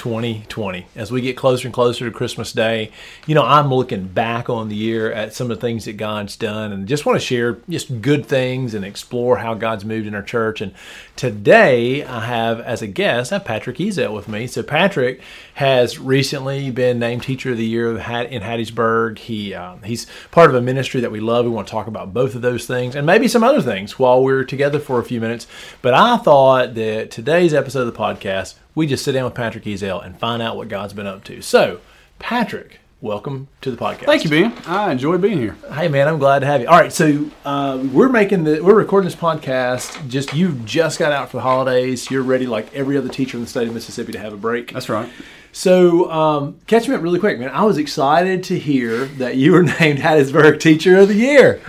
2020 as we get closer and closer to Christmas Day. You know, I'm looking back on the year at some of the things that God's done and just want to share just good things and explore how God's moved in our church. And today I have, as a guest, I have Patrick Ezel with me. So, Patrick has recently been named Teacher of the Year in Hattiesburg. He um, He's part of a ministry that we love. We want to talk about both of those things and maybe some other things while we're together for a few minutes. But I thought that today's episode of the podcast, we just sit down with Patrick Ezel and find out what God's been up to. So, Patrick, welcome to the podcast. Thank you, Ben. I enjoy being here. Hey, man, I'm glad to have you. All right, so uh, we're making the we're recording this podcast. Just you just got out for the holidays. You're ready, like every other teacher in the state of Mississippi, to have a break. That's right. So, um, catch me up really quick, man. I was excited to hear that you were named Hattiesburg Teacher of the Year.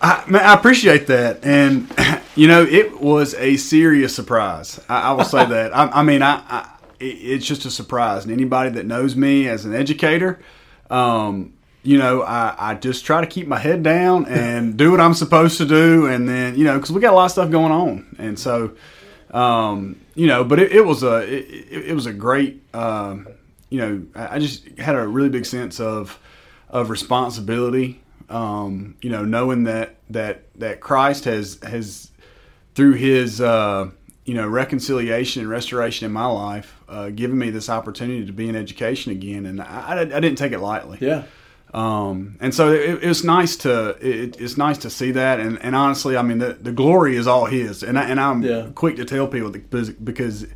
I, man, I appreciate that, and you know, it was a serious surprise. I, I will say that. I, I mean, I, I, it's just a surprise, and anybody that knows me as an educator, um, you know, I, I just try to keep my head down and do what I'm supposed to do, and then you know, because we got a lot of stuff going on, and so, um, you know, but it, it was a it, it, was a great, um, you know, I just had a really big sense of of responsibility um, you know, knowing that that that Christ has has through His uh, you know reconciliation and restoration in my life, uh, given me this opportunity to be in education again, and I, I, I didn't take it lightly. Yeah. Um, and so it, it, was nice to it, it's nice to see that, and, and honestly, I mean the, the glory is all His, and I, and I'm yeah. quick to tell people because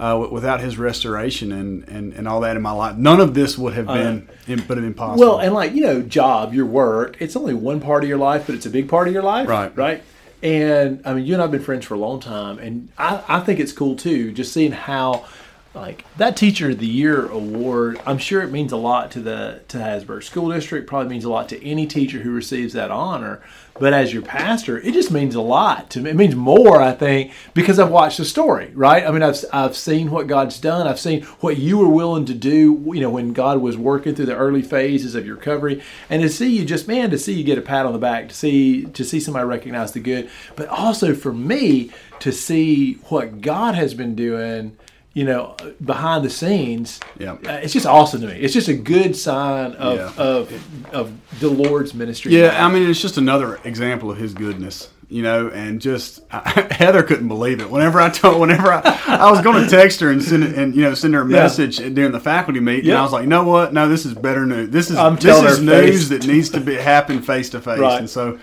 uh, without his restoration and, and, and all that in my life, none of this would have been uh, but impossible. Well, and like you know, job, your work, it's only one part of your life, but it's a big part of your life, right? Right. And I mean, you and I've been friends for a long time, and I, I think it's cool too, just seeing how like that teacher of the year award i'm sure it means a lot to the to hattiesburg school district probably means a lot to any teacher who receives that honor. But as your pastor it just means a lot to me. It means more i think because i've watched the story right? I mean i've, I've seen what god's done. I've seen what you were willing to do you know when god was working through the early phases of your recovery. And to see you just man to see you get a pat on the back to see to see somebody recognize the good. But also for me to see what god has been doing you know, behind the scenes. Yeah, uh, it's just awesome to me. It's just a good sign of yeah. of, of the Lord's ministry. Yeah, I mean, it's just another example of His goodness you know, and just I, Heather couldn't believe it. Whenever I told, whenever I, I was going to text her and send it, and you know send her a message yeah. during the faculty meeting, yeah. and I was like, you know what? No, this is better news. This is I'm this is news that needs to be happen face to face. And so,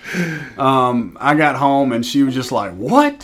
um, I got home and she was just like, what?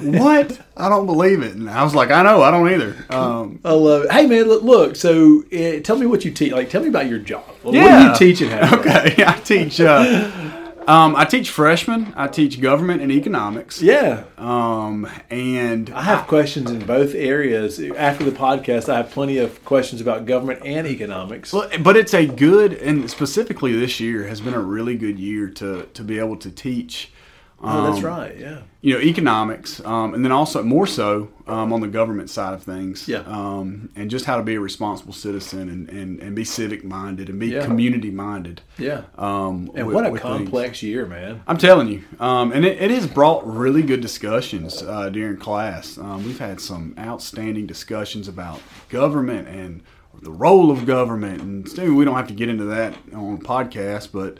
what? I don't believe it. And I was like, I know, I don't either. Um, I love it. Hey man, look. look so uh, tell me what you teach. Like, tell me about your job. What yeah. are you teaching? Okay, I teach. Uh, um, I teach freshmen. I teach government and economics. Yeah. Um, and I have questions in both areas. After the podcast, I have plenty of questions about government and economics. Well, but it's a good, and specifically this year has been a really good year to to be able to teach um, oh, that's um, right. Yeah. You know, economics, um, and then also more so um, on the government side of things. Yeah. Um, and just how to be a responsible citizen and, and, and be civic minded and be yeah. community minded. Yeah. Um, and with, what a complex things. year, man. I'm telling you. and it, it, has brought really good discussions uh, during class. we've had some outstanding discussions about government and the role of government. And we don't have to get into that on a podcast, but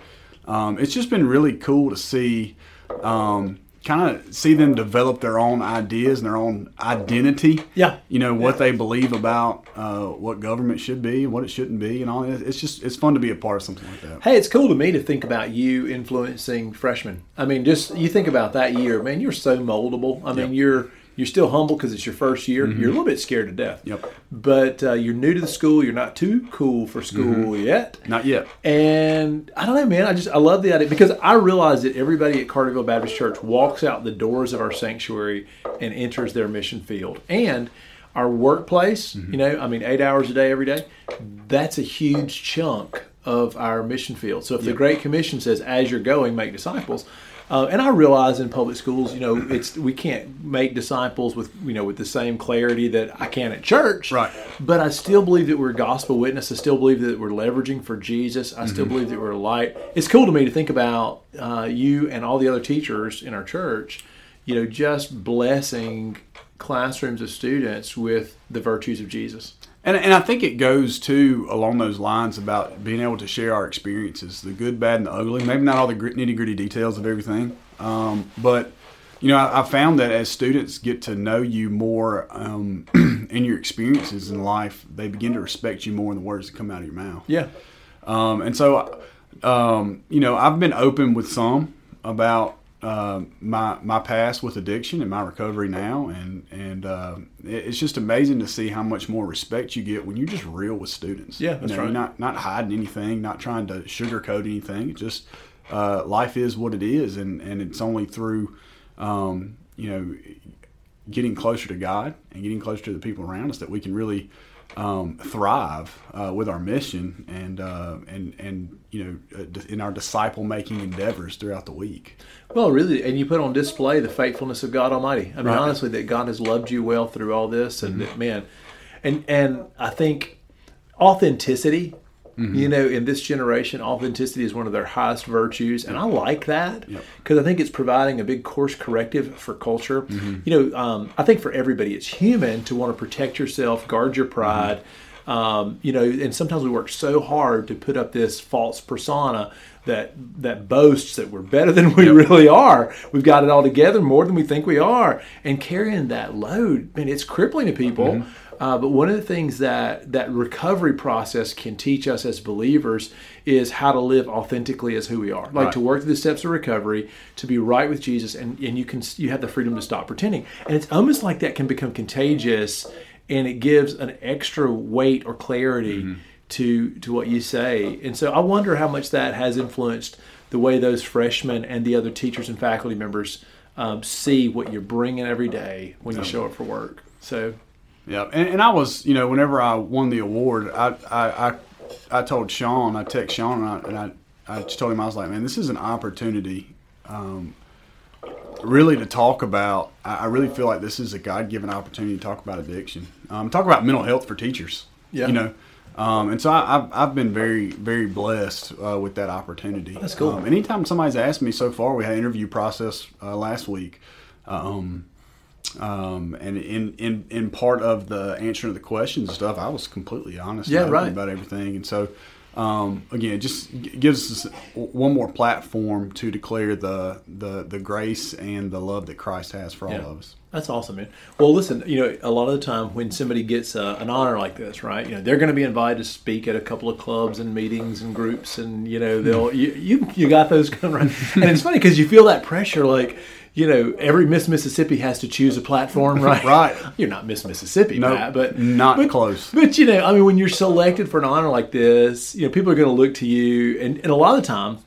it's just been really cool to see um, kind of see them develop their own ideas and their own identity. Yeah. You know, what yeah. they believe about uh, what government should be and what it shouldn't be and all It's just, it's fun to be a part of something like that. Hey, it's cool to me to think about you influencing freshmen. I mean, just you think about that year, man, you're so moldable. I mean, you're, you're still humble because it's your first year. Mm-hmm. You're a little bit scared to death. Yep. But uh, you're new to the school. You're not too cool for school mm-hmm. yet. Not yet. And I don't know, man. I just I love the idea because I realize that everybody at Carterville Baptist Church walks out the doors of our sanctuary and enters their mission field. And our workplace, mm-hmm. you know, I mean, eight hours a day every day. That's a huge chunk of our mission field. So if the Great Commission says, "As you're going, make disciples," uh, and I realize in public schools, you know, it's we can't make disciples with you know with the same clarity that I can at church. Right. But I still believe that we're gospel witness. I still believe that we're leveraging for Jesus. I still believe that we're a light. It's cool to me to think about uh, you and all the other teachers in our church. You know, just blessing classrooms of students with the virtues of Jesus. And, and I think it goes too along those lines about being able to share our experiences, the good, bad, and the ugly. Maybe not all the nitty gritty details of everything, um, but you know, I, I, found that as students get to know you more um, in your experiences in life, they begin to respect you more in the words that come out of your mouth. Yeah. Um, and so, um, you know, I've been open with some about uh, my my past with addiction and my recovery now, and and uh, it's just amazing to see how much more respect you get when you're just real with students. Yeah, that's you know, right. Not not hiding anything, not trying to sugarcoat anything. It's just uh, life is what it is, and and it's only through um, you know getting closer to God and getting closer to the people around us that we can really um, thrive uh, with our mission and uh, and and you know uh, in our disciple making endeavors throughout the week. Well, really, and you put on display the faithfulness of God Almighty. I mean, Right. honestly, that God has loved you well through all this, and Mm-hmm. that man, and and I think authenticity. Mm-hmm. You know, in this generation, authenticity is one of their highest virtues, and I like that Yep. because I think it's providing a big course corrective for culture. Mm-hmm. You know, um, I think for everybody, it's human to want to protect yourself, guard your pride. Um, you know, and sometimes we work so hard to put up this false persona that that boasts that we're better than we really are. We've got it all together more than we think we are, and carrying that load, man, it's crippling to people. Uh, but one of the things that that recovery process can teach us as believers is how to live authentically as who we are, like Right. to work through the steps of recovery, to be right with Jesus, and, and you can you have the freedom to stop pretending. And it's almost like that can become contagious, and it gives an extra weight or clarity to to what you say. And so I wonder how much that has influenced the way those freshmen and the other teachers and faculty members um, see what you're bringing every day when you show up for work. So Yeah, and, and I was, you know, whenever I won the award, I I, I, I told Sean, I text Sean, and I, and I, I just told him I was like, man, this is an opportunity, um, really to talk about. I, I really feel like this is a God given opportunity to talk about addiction, um, talk about mental health for teachers. Yeah. you know. Um, and so I, I've, I've been very, very blessed uh, with that opportunity. That's cool. Um, anytime somebody's asked me so far, we had an interview process uh, last week. Um, um, and in, in in part of the answering of the questions and stuff, I was completely honest Yeah, and right. about everything. And so, um, again, it just gives us one more platform to declare the, the the grace and the love that Christ has for all Yeah. of us. That's awesome, man. Well, listen, you know, a lot of the time when somebody gets uh, an honor like this, right? You know, they're going to be invited to speak at a couple of clubs and meetings and groups, and you know, they'll you you, you got those going right. And it's funny because you feel that pressure, like you know, every Miss Mississippi has to choose a platform, right? Right. You're not Miss Mississippi, No, Matt, but not but, close. But you know, I mean, when you're selected for an honor like this, you know, people are going to look to you, and, and a lot of the time,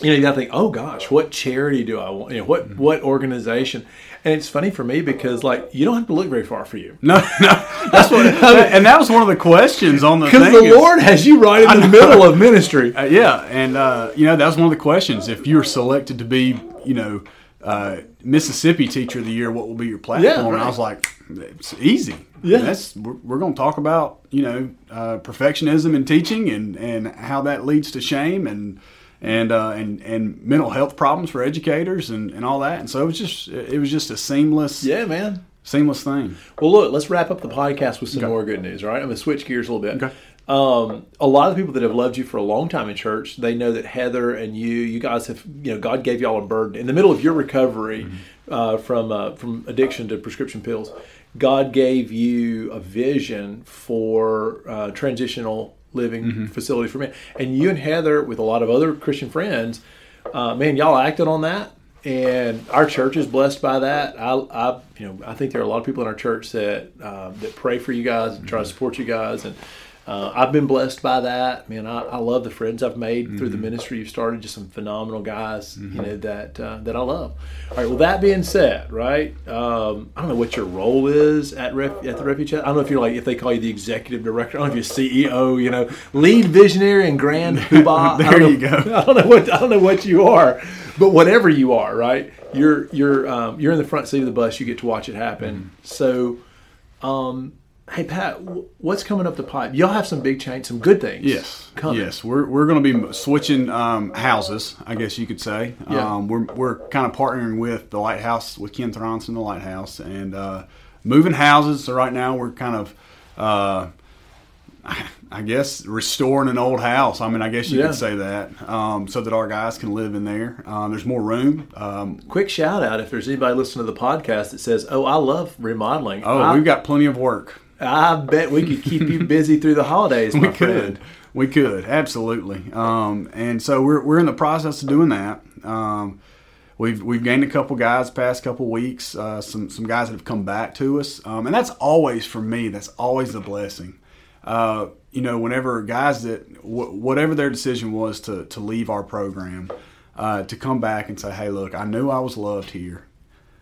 you know, you got to think, oh gosh, what charity do I want? You know, what what organization? And it's funny for me because like you don't have to look very far for you No, no, that's what. and that was one of the questions on the because the is- Lord has you right in the middle of ministry. Uh, yeah, and uh, you know that was one of the questions. If you're selected to be, you know, uh, Mississippi Teacher of the Year, what will be your platform? Yeah, And I was like, it's easy. Yeah. that's we're, we're going to talk about you know uh, perfectionism in teaching and and how that leads to shame and. And, uh, and and mental health problems for educators and, and all that and so it was just it was just a seamless Yeah, man. seamless thing Well, look, let's wrap up the podcast with some more good news. All right, I'm gonna switch gears a little bit. Okay. Um, a lot of people that have loved you for a long time in church, they know that Heather and you, you guys have, you know, God gave y'all a burden in the middle of your recovery uh, from uh, from addiction to prescription pills. God gave you a vision for uh, transitional living facility for men, and you and Heather, with a lot of other Christian friends, uh, man, y'all acted on that, and our church is blessed by that. I, I, you know, I think there are a lot of people in our church that uh, that pray for you guys and try to support you guys, and uh, I've been blessed by that. Man, I, I love the friends I've made mm-hmm. through the ministry you've started. Just some phenomenal guys, mm-hmm. you know that uh, that I love. All right. Well, that being said, right? Um, I don't know what your role is at Ref, at the Refuge. I don't know if you're like if they call you the executive director. I don't know if you're CEO. You know, lead visionary and grand poobah. there you know, go. I don't know what I don't know what you are, but whatever you are, right? You're you're um, you're in the front seat of the bus. You get to watch it happen. Mm-hmm. So. Um, Hey Pat, what's coming up the pipe? Y'all have some big change, some good things. Yes, coming. yes, we're, we're going to be switching um, houses, I guess you could say. Yeah. Um, we're we're kind of partnering with the Lighthouse with Ken Thronson, the Lighthouse, and uh, moving houses. So right now we're kind of, uh, I guess, restoring an old house. I mean, I guess you yeah. could say that, um, so that our guys can live in there. Um, there's more room. Um, Quick shout out if there's anybody listening to the podcast that says, "Oh, I love remodeling." Oh, I, we've got plenty of work. I bet we could keep you busy through the holidays. we could. We could absolutely. Um, and so we're we're in the process of doing that. Um, we've we've gained a couple guys past couple weeks. Uh, some some guys that have come back to us, um, and that's always for me. That's always a blessing. Uh, you know, whenever guys that w- whatever their decision was to to leave our program, uh, to come back and say, "Hey, look, I knew I was loved here.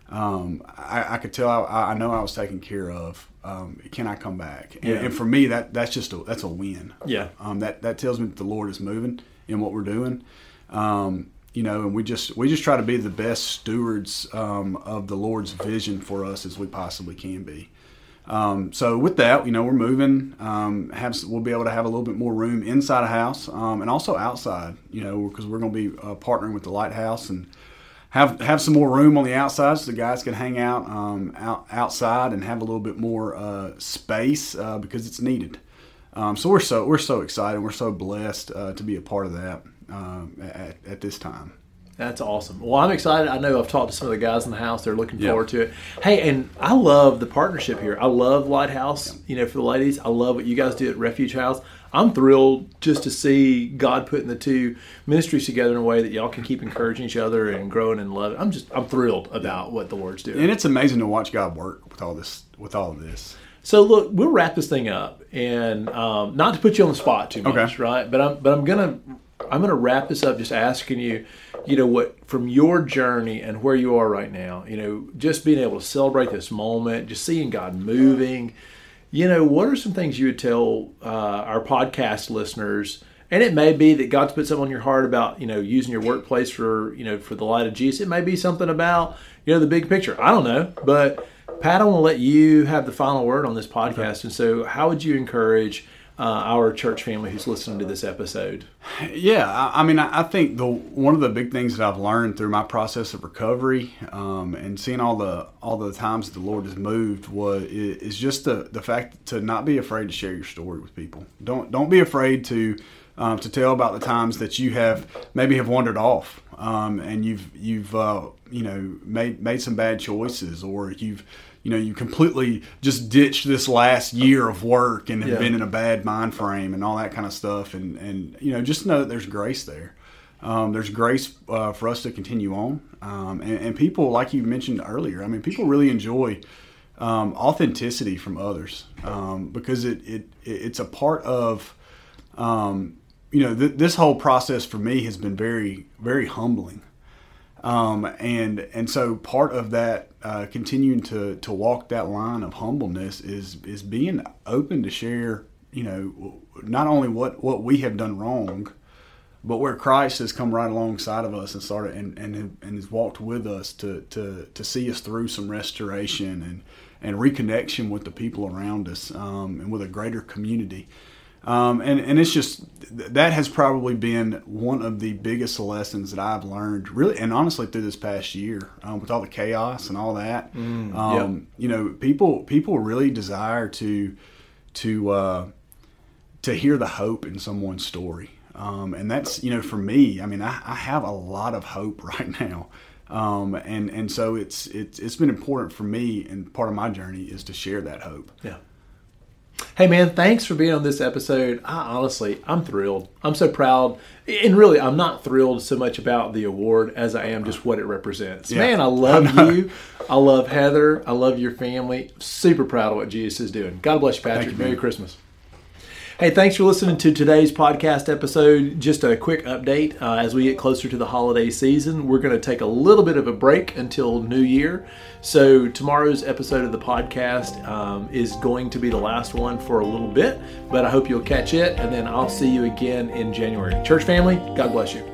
Um, I, I, could tell I, I, know I was taken care of um, can I come back? And, yeah. and, for me, that that's just a, that's a win. Yeah. Um, that that tells me that the Lord is moving in what we're doing. Um, you know, and we just we just try to be the best stewards um, of the Lord's vision for us as we possibly can be. Um, so with that, you know, we're moving. Um, have we'll be able to have a little bit more room inside a house and also outside. You know, because we're going to be uh, partnering with the Lighthouse and have have some more room on the outside so the guys can hang out um, out outside and have a little bit more uh, space uh, because it's needed. Um, so we're so we're so excited. We're so blessed uh, to be a part of that um, at, at this time. That's awesome. Well, I'm excited. I know I've talked to some of the guys in the house. They're looking forward to it. Hey, and I love the partnership here. I love Lighthouse. You know, for the ladies, I love what you guys do at Refuge House. I'm thrilled just to see God putting the two ministries together in a way that y'all can keep encouraging each other and growing and loving. I'm just I'm thrilled about what the Lord's doing. And it's amazing to watch God work with all this with all of this. So look, we'll wrap this thing up, and um, not to put you on the spot too much, okay. right? But I'm but I'm gonna I'm gonna wrap this up just asking you, you know, what from your journey and where you are right now, you know, just being able to celebrate this moment, just seeing God moving you know, what are some things you would tell uh, our podcast listeners? And it may be that God's put something on your heart about, you know, using your workplace for, you know, for the light of Jesus. It may be something about, you know, the big picture. I don't know. But Pat, I want to let you have the final word on this podcast. And so, how would you encourage uh, our church family who's listening to this episode? Yeah, I, I mean, I, I, think the one of the big things that I've learned through my process of recovery um, and seeing all the all the times the Lord has moved was is just the the fact to not be afraid to share your story with people. Don't don't be afraid to um, to tell about the times that you have maybe have wandered off um, and you've you've uh, you know made made some bad choices or you've you know you completely just ditched this last year of work and have yeah. been in a bad mind frame and all that kind of stuff. And and you know just know that there's grace there. Um, there's grace uh, for us to continue on. Um, and, and, people like you mentioned earlier i mean people really enjoy um, authenticity from others. Um, because it, it it's a part of um, you know th- this whole process for me has been very very humbling um, and and so part of that uh, continuing to to walk that line of humbleness is is being open to share you know not only what what we have done wrong but where Christ has come right alongside of us and started and and, and has walked with us to to to see us through some restoration and and reconnection with the people around us um, and with a greater community um, and, and it's just that has probably been one of the biggest lessons that I've learned, really, and honestly, through this past year, um, with all the chaos and all that. Mm, um, yep. You know, people people really desire to to uh, to hear the hope in someone's story, um, and that's you know, for me, I mean, I, I have a lot of hope right now. Um, and and so it's it's it's been important for me, and part of my journey is to share that hope. Yeah. Hey man, thanks for being on this episode. I honestly, I'm thrilled. I'm so proud. And really, I'm not thrilled so much about the award as I am just what it represents. Yeah. Man, I love you. I love Heather. I love your family. Super proud of what Jesus is doing. God bless you, Patrick. You, Merry Christmas. Hey, thanks for listening to today's podcast episode. Just a quick update uh, as we get closer to the holiday season, we're going to take a little bit of a break until New Year. So, tomorrow's episode of the podcast um, is going to be the last one for a little bit, but I hope you'll catch it, and then I'll see you again in January. Church family, God bless you.